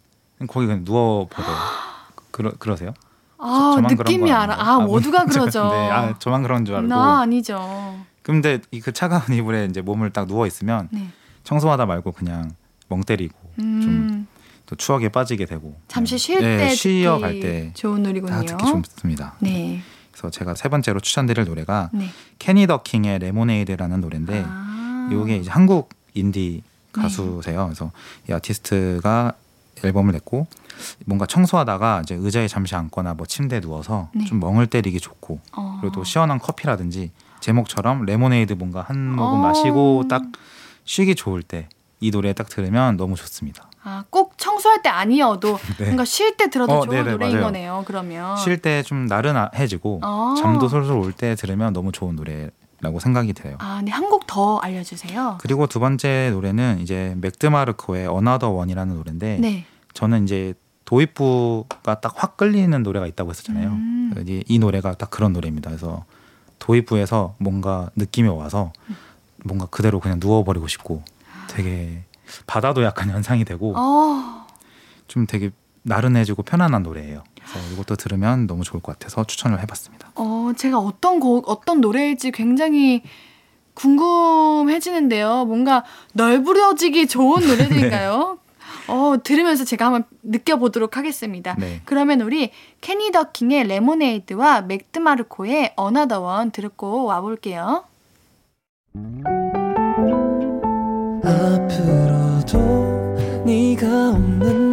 거기 그냥 누워 버려요. 그러 그러세요? 아, 그런 느낌이 건 알아. 아, 아, 모두가. 그러죠. 아, 저만 그런 줄 알고. 나 아니죠. 근데 이 그 차가운 이불에 이제 몸을 딱 누워 있으면 네. 청소하다 말고 그냥 멍 때리고 음. 또 추억에 빠지게 되고 잠시 쉴 네, 때 쉬어 듣기 갈때다 좋은 노래군요. 듣기 좋습니다. 네. 그래서 제가 세 번째로 추천드릴 노래가 네. 케니 더킹의 레모네이드라는 노래인데 아. 이게 이제 한국 인디 가수세요. 그래서 이 아티스트가 앨범을 냈고 뭔가 청소하다가 이제 의자에 잠시 앉거나 뭐 침대에 누워서 네. 좀 멍을 때리기 좋고 어. 그리고 또 시원한 커피라든지 제목처럼 레모네이드 뭔가 한 모금 어. 마시고 딱 쉬기 좋을 때 이 노래 딱 들으면 너무 좋습니다. 아, 꼭 청소할 때 아니어도 네. 뭔가 쉴 때 들어도 어, 좋은 네네, 노래인 맞아요. 거네요. 그러면 쉴 때 좀 나른해지고 아. 잠도 솔솔 올 때 들으면 너무 좋은 노래라고 생각이 돼요. 아, 네, 한 곡 더 알려주세요. 그리고 두 번째 노래는 이제 Mac DeMarco의 Another One이라는 노래인데 네. 저는 이제 도입부가 딱 확 끌리는 노래가 있다고 했었잖아요. 음. 이제 이 노래가 딱 그런 노래입니다. 그래서 도입부에서 뭔가 느낌이 와서 뭔가 그대로 그냥 누워버리고 싶고 되게 바다도 약간 연상이 되고 어, 좀 되게 나른해지고 편안한 노래예요. 그래서 이것도 들으면 너무 좋을 것 같아서 추천을 해봤습니다. 어, 제가 어떤 곡, 어떤 노래일지 굉장히 궁금해지는데요. 뭔가 널브러지기 좋은 노래들인가요? 어, 들으면서 제가 한번 느껴보도록 하겠습니다. 네. 그러면 우리 케니 더킹의 레모네이드와 Mac DeMarco의 Another One 듣고 와볼게요. 앞으로도 네가 없는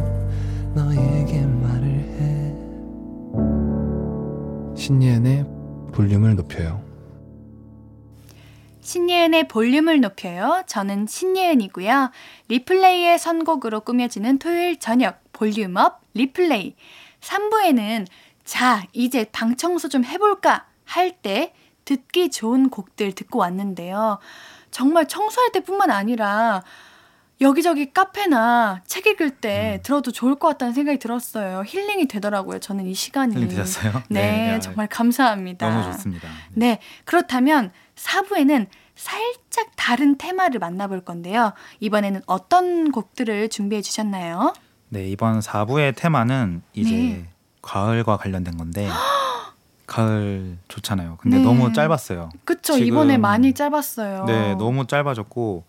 신예은의 볼륨을 높여요 신예은의 볼륨을 높여요. 저는 신예은이고요. 리플레이의 선곡으로 꾸며지는 토요일 저녁 볼륨 up 리플레이. 3부에는 자, 이제 방 청소 좀 해볼까 할 때 듣기 좋은 곡들 듣고 왔는데요. 정말 청소할 때뿐만 아니라 여기저기 카페나 책 읽을 때 음. 들어도 좋을 것 같다는 생각이 들었어요. 힐링이 되더라고요. 저는 이 시간이. 힐링 되셨어요? 네, 아, 정말 감사합니다. 너무 좋습니다. 네, 그렇다면 4부에는 살짝 다른 테마를 만나볼 건데요. 이번에는 어떤 곡들을 준비해 주셨나요? 네, 이번 4부의 테마는 이제 네. 가을과 관련된 건데 가을 좋잖아요. 근데 네. 너무 짧았어요. 그쵸, 지금- 이번에 많이 짧았어요. 네, 너무 짧아졌고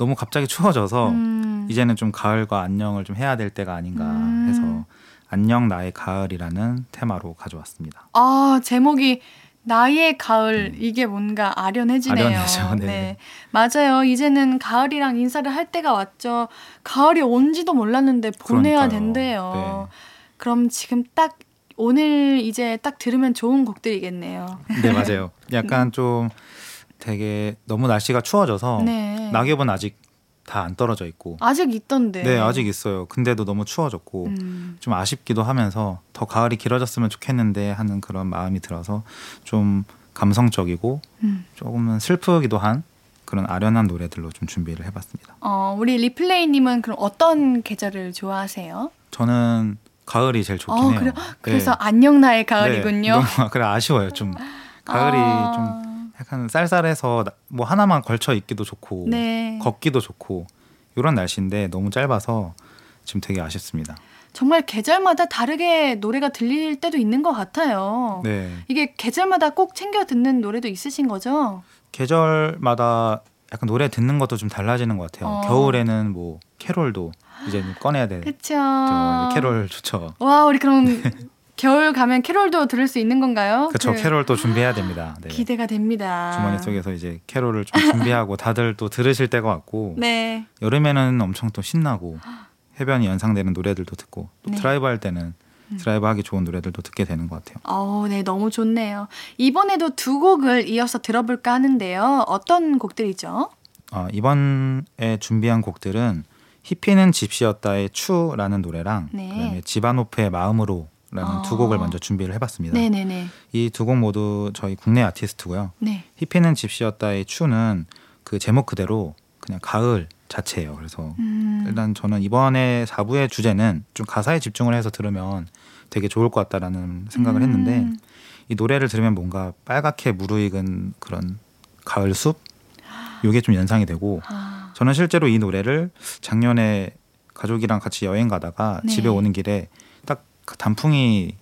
너무 갑자기 추워져서 음, 이제는 좀 가을과 안녕을 좀 해야 될 때가 아닌가 음. 해서 안녕 나의 가을이라는 테마로 가져왔습니다. 아, 제목이 나의 가을 이게 뭔가 아련해지네요. 음. 아련하죠, 네. 맞아요. 이제는 가을이랑 인사를 할 때가 왔죠. 가을이 온지도 몰랐는데 보내야 그러니까요. 된대요. 그럼 지금 딱 오늘 이제 딱 들으면 좋은 곡들이겠네요. 네, 맞아요. 약간 좀 되게 너무 날씨가 추워져서 네. 낙엽은 아직 다 안 떨어져 있고 아직 있던데. 네, 아직 있어요. 근데도 너무 추워졌고 음. 좀 아쉽기도 하면서 더 가을이 길어졌으면 좋겠는데 하는 그런 마음이 들어서 좀 감성적이고 음. 조금은 슬프기도 한 그런 아련한 노래들로 좀 준비를 해봤습니다. 어, 우리 리플레이님은 그럼 어떤 계절을 좋아하세요? 저는 가을이 제일 좋긴 어, 해요. 그래, 네. 안녕 나의 네, 가을이군요. 너무 그래 아쉬워요. 좀 가을이 아, 좀 약간 쌀쌀해서 나- 뭐 하나만 걸쳐 입기도 좋고 네. 걷기도 좋고 이런 날씨인데 너무 짧아서 지금 되게 아쉽습니다. 정말 계절마다 다르게 노래가 들릴 때도 있는 것 같아요. 네. 이게 계절마다 꼭 챙겨 듣는 노래도 있으신 거죠? 계절마다 약간 노래 듣는 것도 좀 달라지는 것 같아요. 어. 겨울에는 뭐 캐롤도 이제 좀 꺼내야 돼. 그쵸. 저 캐롤 좋죠. 와, 우리 그럼 겨울 가면 캐롤도 들을 수 있는 건가요? 그렇죠. 그 캐롤 또 준비해야 됩니다. 네. 기대가 됩니다. 주머니 속에서 이제 캐롤을 좀 준비하고 다들 또 들으실 때가 왔고 네. 여름에는 엄청 또 신나고 해변이 연상되는 노래들도 듣고 또 네. 드라이브 할 때는 드라이브 하기 좋은 노래들도 듣게 되는 것 같아요. 어, 네, 너무 좋네요. 이번에도 두 곡을 이어서 들어볼까 하는데요. 어떤 곡들이죠? 아, 이번에 준비한 곡들은 히피는 집시였다의 추라는 노래랑 네. 그다음에 지바노프의 마음으로 라는 어. 두 곡을 먼저 준비를 해봤습니다. 네네네. 이 두 곡 모두 저희 국내 아티스트고요. 네. 히피는 집시였다의 추는 그 제목 그대로 그냥 가을 자체예요. 그래서 음, 일단 저는 이번에 4부의 주제는 좀 가사에 집중을 해서 들으면 되게 좋을 것 같다라는 생각을 했는데 음, 이 노래를 들으면 뭔가 빨갛게 무르익은 그런 가을 숲 요게 좀 연상이 되고 아, 저는 실제로 이 노래를 작년에 가족이랑 같이 여행 가다가 네. 집에 오는 길에 단풍이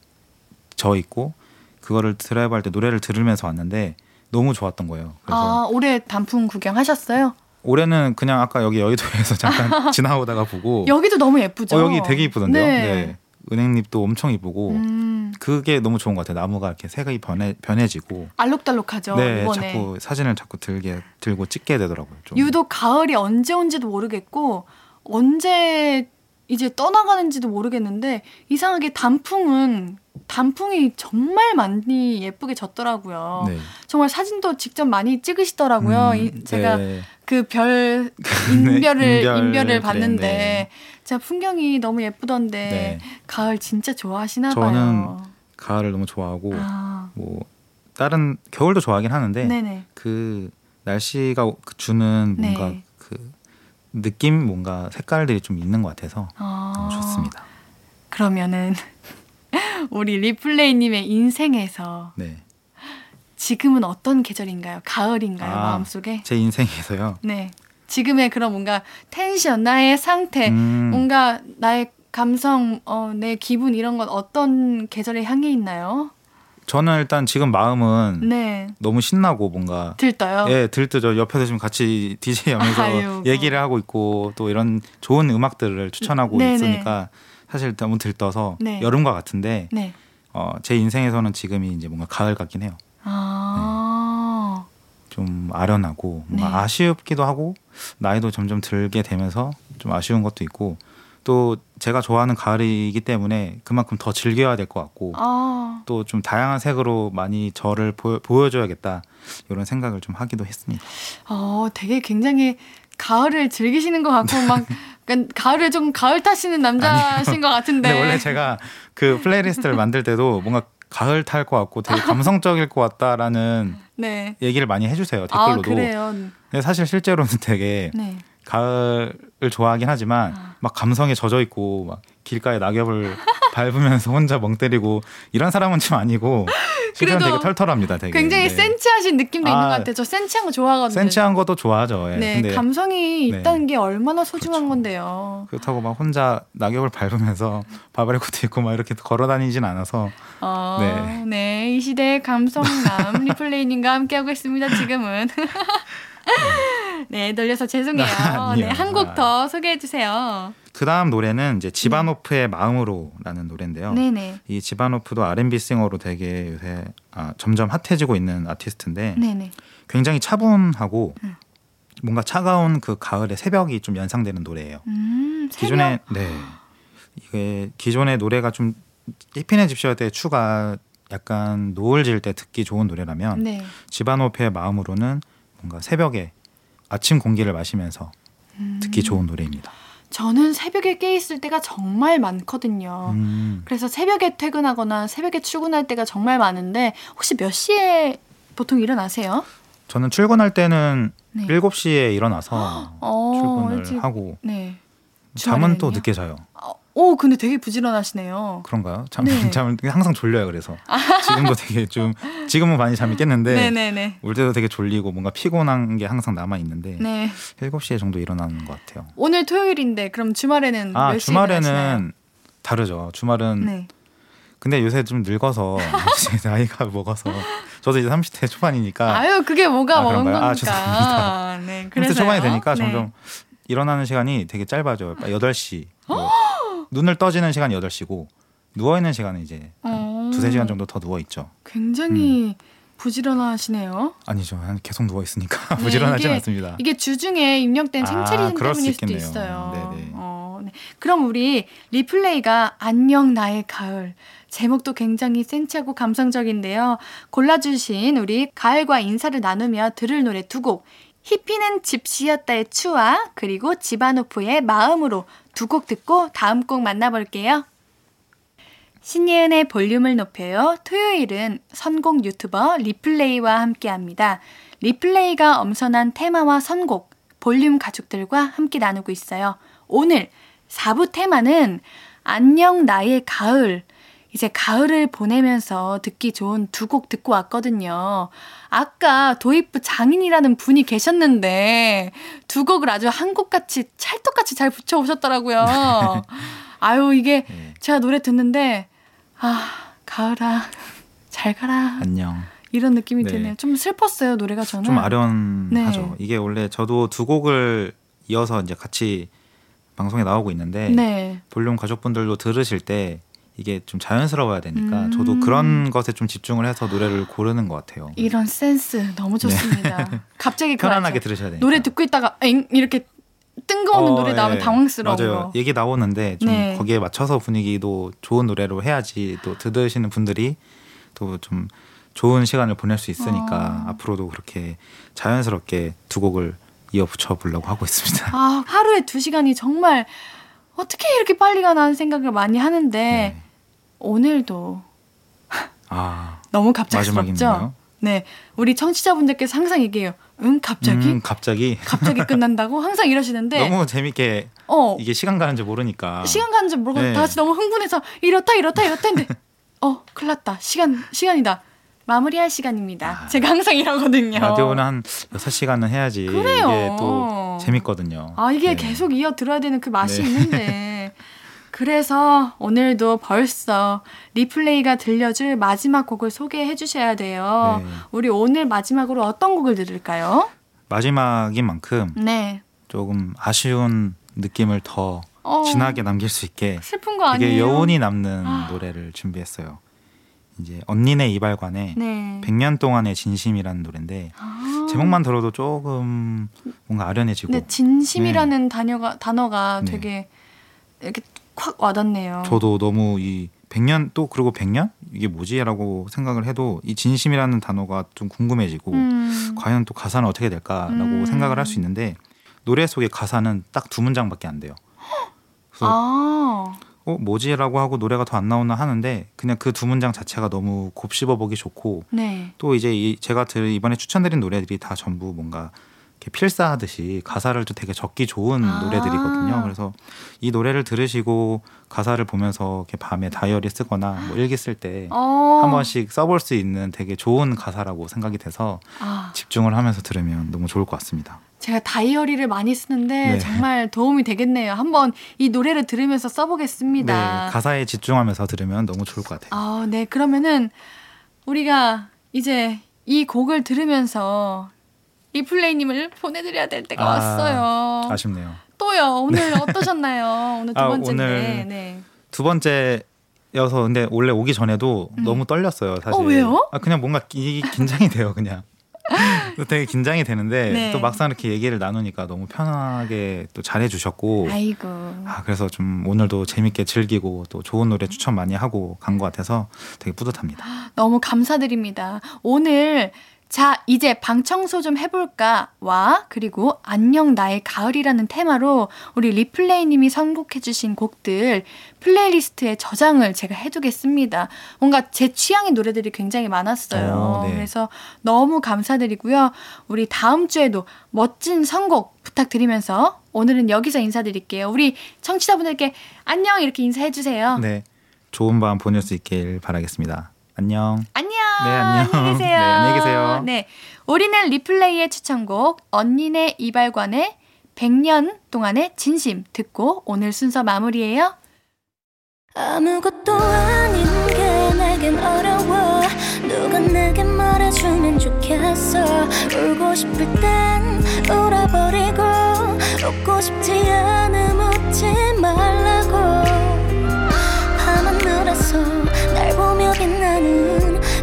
져 있고 그거를 드라이브 할 때 노래를 들으면서 왔는데 너무 좋았던 거예요. 그래서 아, 올해 단풍 구경하셨어요? 올해는 그냥 아까 여기 여의도에서 잠깐 지나오다가 보고 여기도 너무 예쁘죠? 어, 여기 되게 이쁘던데요. 네. 네. 은행잎도 엄청 이쁘고 음, 그게 너무 좋은 것 같아요. 나무가 이렇게 색이 변해 변해지고 알록달록하죠. 네, 이번에. 자꾸 사진을 자꾸 들게 들고 찍게 되더라고요. 좀. 유독 가을이 언제 온지도 모르겠고 언제 이제 떠나가는지도 모르겠는데 이상하게 단풍은 단풍이 정말 많이 예쁘게 졌더라고요. 네. 정말 사진도 직접 많이 찍으시더라고요. 음, 이- 제가 네. 그별 인별을 네, 인별, 인별을 봤는데 네. 진짜 풍경이 너무 예쁘던데 네. 가을 진짜 좋아하시나 저는 봐요. 가을을 너무 좋아하고 아, 뭐 다른 겨울도 좋아하긴 하는데 네네. 그 날씨가 주는 뭔가 네. 그 느낌 뭔가 색깔들이 좀 있는 것 같아서 아, 너무 좋습니다. 그러면은 우리 리플레이님의 인생에서 네, 지금은 어떤 계절인가요? 가을인가요? 아. 마음속에? 제 인생에서요. 네. 지금의 그런 뭔가 텐션, 나의 상태, 음, 뭔가 나의 감성, 어, 내 기분 이런 건 어떤 계절에 향해 있나요? 저는 일단 지금 마음은 네. 너무 신나고 뭔가 들떠요. 예 들뜨죠. 옆에서 지금 같이 DJ 하면서 아유, 얘기를 하고 있고 또 이런 좋은 음악들을 추천하고 네네. 있으니까 사실 너무 들떠서 네. 여름과 같은데 네. 어, 제 인생에서는 지금이 이제 뭔가 가을 같긴 해요. 아. 좀 아련하고 뭔가 네. 아쉽기도 하고 나이도 점점 들게 되면서 좀 아쉬운 것도 있고 또 제가 좋아하는 가을이기 때문에 그만큼 더 즐겨야 될 것 같고 아. 또좀 다양한 색으로 많이 저를 보, 보여줘야겠다 이런 생각을 좀 하기도 했습니다. 어, 되게 굉장히 가을을 즐기시는 것 같고 막 가을을 좀 가을 타시는 남자신 것 같은데. 근데 원래 제가 그 playlist를 만들 때도 뭔가 가을 탈 것 같고 되게 감성적일 것 같다라는 네. 얘기를 많이 해주세요 아, 댓글로도. 그래요. 근데 사실 실제로는 되게 네. 가을을 좋아하긴 하지만 아. 막 감성에 젖어 있고 막 길가에 낙엽을 밟으면서 혼자 멍 때리고 이런 사람은 좀 아니고 그래도 되게 털털합니다. 되게 굉장히 네. 센치하신 느낌도 있는 아, 것 같아요. 저 센치한 거 좋아하거든요. 센치한 것도 좋아하죠. 예. 네, 근데 감성이 네. 있다는 게 얼마나 소중한 그렇죠. 건데요. 그렇다고 막 혼자 낙엽을 밟으면서 바바리코트 입고 막 이렇게 걸어 다니진 않아서 어, 네. 네. 이 시대의 감성남 리플레이님과 함께하고 있습니다. 지금은. 네, 돌려서 죄송해요. 아니요. 네, 한 곡 더 소개해 주세요. 그 다음 노래는 이제 지바노프의 마음으로라는 노래인데요. 네, 네, 이 지바노프도 R&B 싱어로 되게 요새 아, 점점 핫해지고 있는 아티스트인데 네, 네. 굉장히 차분하고 음. 뭔가 차가운 그 가을의 새벽이 좀 연상되는 노래예요. 음. 기존에 네 이게 기존의 노래가 좀 이피네 집시어 때 추가 약간 노을 질 때 듣기 좋은 노래라면 네. 지바노프의 마음으로는 뭔가 새벽에 아침 공기를 마시면서 음. 듣기 좋은 노래입니다. 저는 새벽에 깨 있을 때가 정말 많거든요. 음, 그래서 새벽에 퇴근하거나 새벽에 출근할 때가 정말 많은데 혹시 몇 시에 보통 일어나세요? 저는 출근할 때는 네. 7시에 일어나서 어, 출근을 일찍- 하고 네. 잠은 또? 늦게 자요. 어, 오, 근데 되게 부지런하시네요. 그런가요? 잠, 네. 아. 잠을 항상 졸려요. 그래서 지금도 되게 좀 지금은 많이 잠이 깼는데 네네네. 올 때도 되게 졸리고 뭔가 피곤한 게 항상 남아 있는데 네. 7시에 정도 일어나는 것 같아요. 오늘 토요일인데 그럼 주말에는 아몇 시에 일어나시나요? 주말에는 다르죠. 주말은 네. 근데 요새 좀 늙어서 나이가 먹어서 저도 이제 30대 초반이니까 아유 그게 뭐가 아, 먹은 그런가요? 겁니까? 아, 죄송합니다. 네. 30대 그래서 초반이 되니까 점점 일어나는 시간이 되게 짧아져요. 8시. 뭐 눈을 떠지는 시간이 8시고 누워 있는 시간은 이제 어, 두세 시간 정도 더 누워 있죠. 굉장히 부지런하시네요. 아니죠. 난 계속 누워 있으니까 네, 부지런하진 이게- 않습니다. 이게 주중에 입력된 아, 생체리즘 수 때문일 수도. 있어요. 네네. 어, 네. 그럼 우리 리플레이가 안녕 나의 가을 제목도 굉장히 센치하고 감성적인데요. 골라주신 우리 가을과 인사를 나누며 들을 노래 두 곡. 히피는 집시였다의 추와 그리고 지바노프의 마음으로 두 곡 듣고 다음 곡 만나볼게요. 신예은의 볼륨을 높여요. 토요일은 선곡 유튜버 리플레이와 함께 합니다. 리플레이가 엄선한 테마와 선곡, 볼륨 가족들과 함께 나누고 있어요. 오늘 4부 테마는 안녕 나의 가을. 이제 가을을 보내면서 듣기 좋은 두 곡 듣고 왔거든요. 아까 도입부 장인이라는 분이 계셨는데 두 곡을 아주 한 곡같이 찰떡같이 잘 붙여 오셨더라고요. 아유, 이게 네. 제가 노래 듣는데 아 가을아 잘 가라 안녕. 이런 느낌이 네. 드네요. 좀 슬펐어요 노래가 저는. 좀 아련하죠. 네. 이게 원래 저도 두 곡을 이어서 이제 같이 방송에 나오고 있는데 네. 볼륨 가족분들도 들으실 때 이게 좀 자연스러워야 되니까 음. 저도 그런 것에 좀 집중을 해서 노래를 고르는 것 같아요. 이런 센스 너무 좋습니다. 갑자기 그거 네. 편안하게? 들으셔야 되니까. 노래 듣고 있다가 엥 이렇게 뜬금없는 어, 노래 나오면 예. 당황스러운 맞아요. 거. 얘기 나오는데 좀 네. 거기에 맞춰서 분위기도 좋은 노래로 해야지 또 들으시는 분들이 또 좀 좋은 시간을 보낼 수 있으니까 어. 앞으로도 그렇게 자연스럽게 두 곡을 이어 붙여 보려고 하고 있습니다. 아 하루에 두 시간이 정말 어떻게 이렇게 빨리 가나 하는 생각을 많이 하는데 네. 오늘도 아 너무 갑작스럽죠? 네. 우리 청취자분들께서 항상 얘기해요. 응, 갑자기? 음, 갑자기 갑자기 끝난다고? 항상 이러시는데. 너무 재밌게 어, 이게 시간 가는 줄 모르니까 시간 가는 줄 모르고 네. 다 같이 너무 흥분해서 이렇다, 이렇다, 이렇다 했는데, 어, 큰일 났다. 시간, 시간이다. 마무리할 시간입니다. 아. 제가 항상 이러거든요. 라디오는 한 6시간은 해야지 그래요. 이게 또 재밌거든요. 아, 이게 네. 계속 이어 들어야 되는 그 맛이 네. 있는데. 그래서 오늘도 벌써 리플레이가 들려줄 마지막 곡을 소개해 주셔야 돼요. 네. 우리 오늘 마지막으로 어떤 곡을 들을까요? 마지막인 만큼 네. 조금 아쉬운 느낌을 더 어, 진하게 남길 수 있게 슬픈 거 아니에요? 되게 여운이 남는 아. 노래를 준비했어요. 이제 언니네 이발관의 네. 100년 동안의 진심이라는 노래인데 아. 제목만 들어도 조금 뭔가 아련해지고 네, 진심이라는 단어가 단어가 네. 되게 이렇게 확 와닿네요. 저도 너무 이 100년 또 그리고 100년 이게 뭐지라고 생각을 해도 이 진심이라는 단어가 좀 궁금해지고 음. 과연 또 가사는 어떻게 될까라고 음. 생각을 할 수 있는데 노래 속의 가사는 딱 두 문장밖에 안 돼요. 그래서 아. 어 뭐지라고 하고 노래가 더 안 나오나 하는데 그냥 그 두 문장 자체가 너무 곱씹어 보기 좋고 네. 또 이제 이 제가 들 이번에 추천드린 노래들이 다 전부 뭔가 이렇게 필사하듯이 가사를 또 되게 적기 좋은 아. 노래들이거든요. 그래서 이 노래를 들으시고 가사를 보면서 이렇게 밤에 다이어리 쓰거나 뭐 일기 쓸 때한 어. 번씩 써볼 수 있는 되게 좋은 가사라고 생각이 돼서 아, 집중을 하면서 들으면 너무 좋을 것 같습니다. 제가 다이어리를 많이 쓰는데 네. 정말 도움이 되겠네요. 한번 이 노래를 들으면서 써보겠습니다. 네, 가사에 집중하면서 들으면 너무 좋을 것 같아요. 아, 네. 그러면은 우리가 이제 이 곡을 들으면서 리플레이님을 보내드려야 될 때가 아, 왔어요. 아쉽네요. 또요. 오늘 어떠셨나요? 오늘 두 아, 번째인데. 오늘 네. 두 번째여서 근데 원래 오기 전에도 음. 너무 떨렸어요. 사실. 어, 왜요? 아, 그냥 뭔가 기, 긴장이 돼요. 그냥. 되게 긴장이 되는데 네. 또 막상 이렇게 얘기를 나누니까 너무 편하게 또 잘해주셨고 아이고. 아 그래서 좀 오늘도 재밌게 즐기고 또 좋은 노래 추천 많이 하고 간 것 같아서 되게 뿌듯합니다. 너무 감사드립니다. 오늘 자, 이제 방 청소 좀 해볼까? 와, 그리고 안녕 나의 가을이라는 테마로 우리 리플레이님이 선곡해주신 곡들 플레이리스트에 저장을 제가 해두겠습니다. 뭔가 제 취향의 노래들이 굉장히 많았어요. 어, 네. 그래서 너무 감사드리고요. 우리 다음 주에도 멋진 선곡 부탁드리면서 오늘은 여기서 인사드릴게요. 우리 청취자분들께 안녕 이렇게 인사해주세요. 네, 좋은 밤 보낼 수 있길 바라겠습니다. 안녕. 안녕. 네, 안녕. 안녕히 계세요. 네, 안녕히 계세요. 네. 우리는 리플레이의 추천곡 언니네 이발관의 100년 동안의 진심 듣고 오늘 순서 마무리해요. 아무것도 아닌 게 내겐 어려워 누가 내게 말해주면 좋겠어 울고 싶을 땐 울어버리고 웃고 싶지 않음 웃지 말라고 밤하늘에서 날 보며 빛나는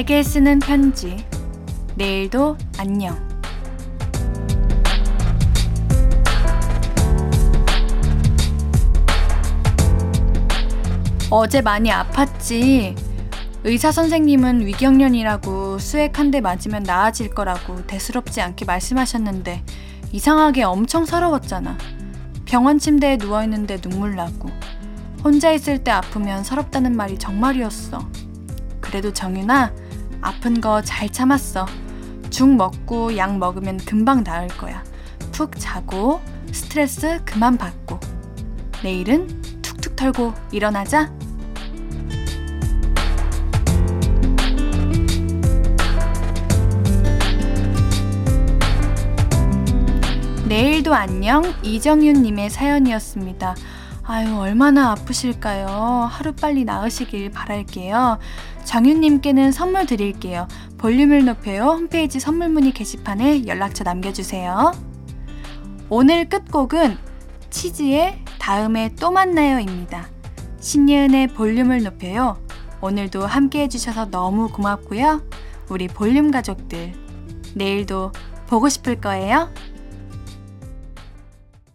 나에게 쓰는 편지. 내일도 안녕. 어제 많이 아팠지. 의사 선생님은 위경련이라고 수액 한 대 맞으면 나아질 거라고 대수롭지 않게 말씀하셨는데 이상하게 엄청 서러웠잖아. 병원 침대에 누워 있는데 눈물 나고 혼자 있을 때 아프면 서럽다는 말이 정말이었어. 그래도 정윤아, 아픈 거 잘 참았어. 죽 먹고 약 먹으면 금방 나을 거야. 푹 자고 스트레스 그만 받고. 내일은 툭툭 털고 일어나자. 내일도 안녕 이정윤님의 사연이었습니다. 아유 얼마나 아프실까요? 하루 빨리 나으시길 바랄게요. 정윤님께는 선물 드릴게요. 볼륨을 높여요 홈페이지 선물 문의 게시판에 연락처 남겨주세요. 오늘 끝곡은 치즈의 다음에 또 만나요입니다. 신예은의 볼륨을 높여요. 오늘도 함께 해주셔서 너무 고맙고요. 우리 볼륨 가족들, 내일도 보고 싶을 거예요.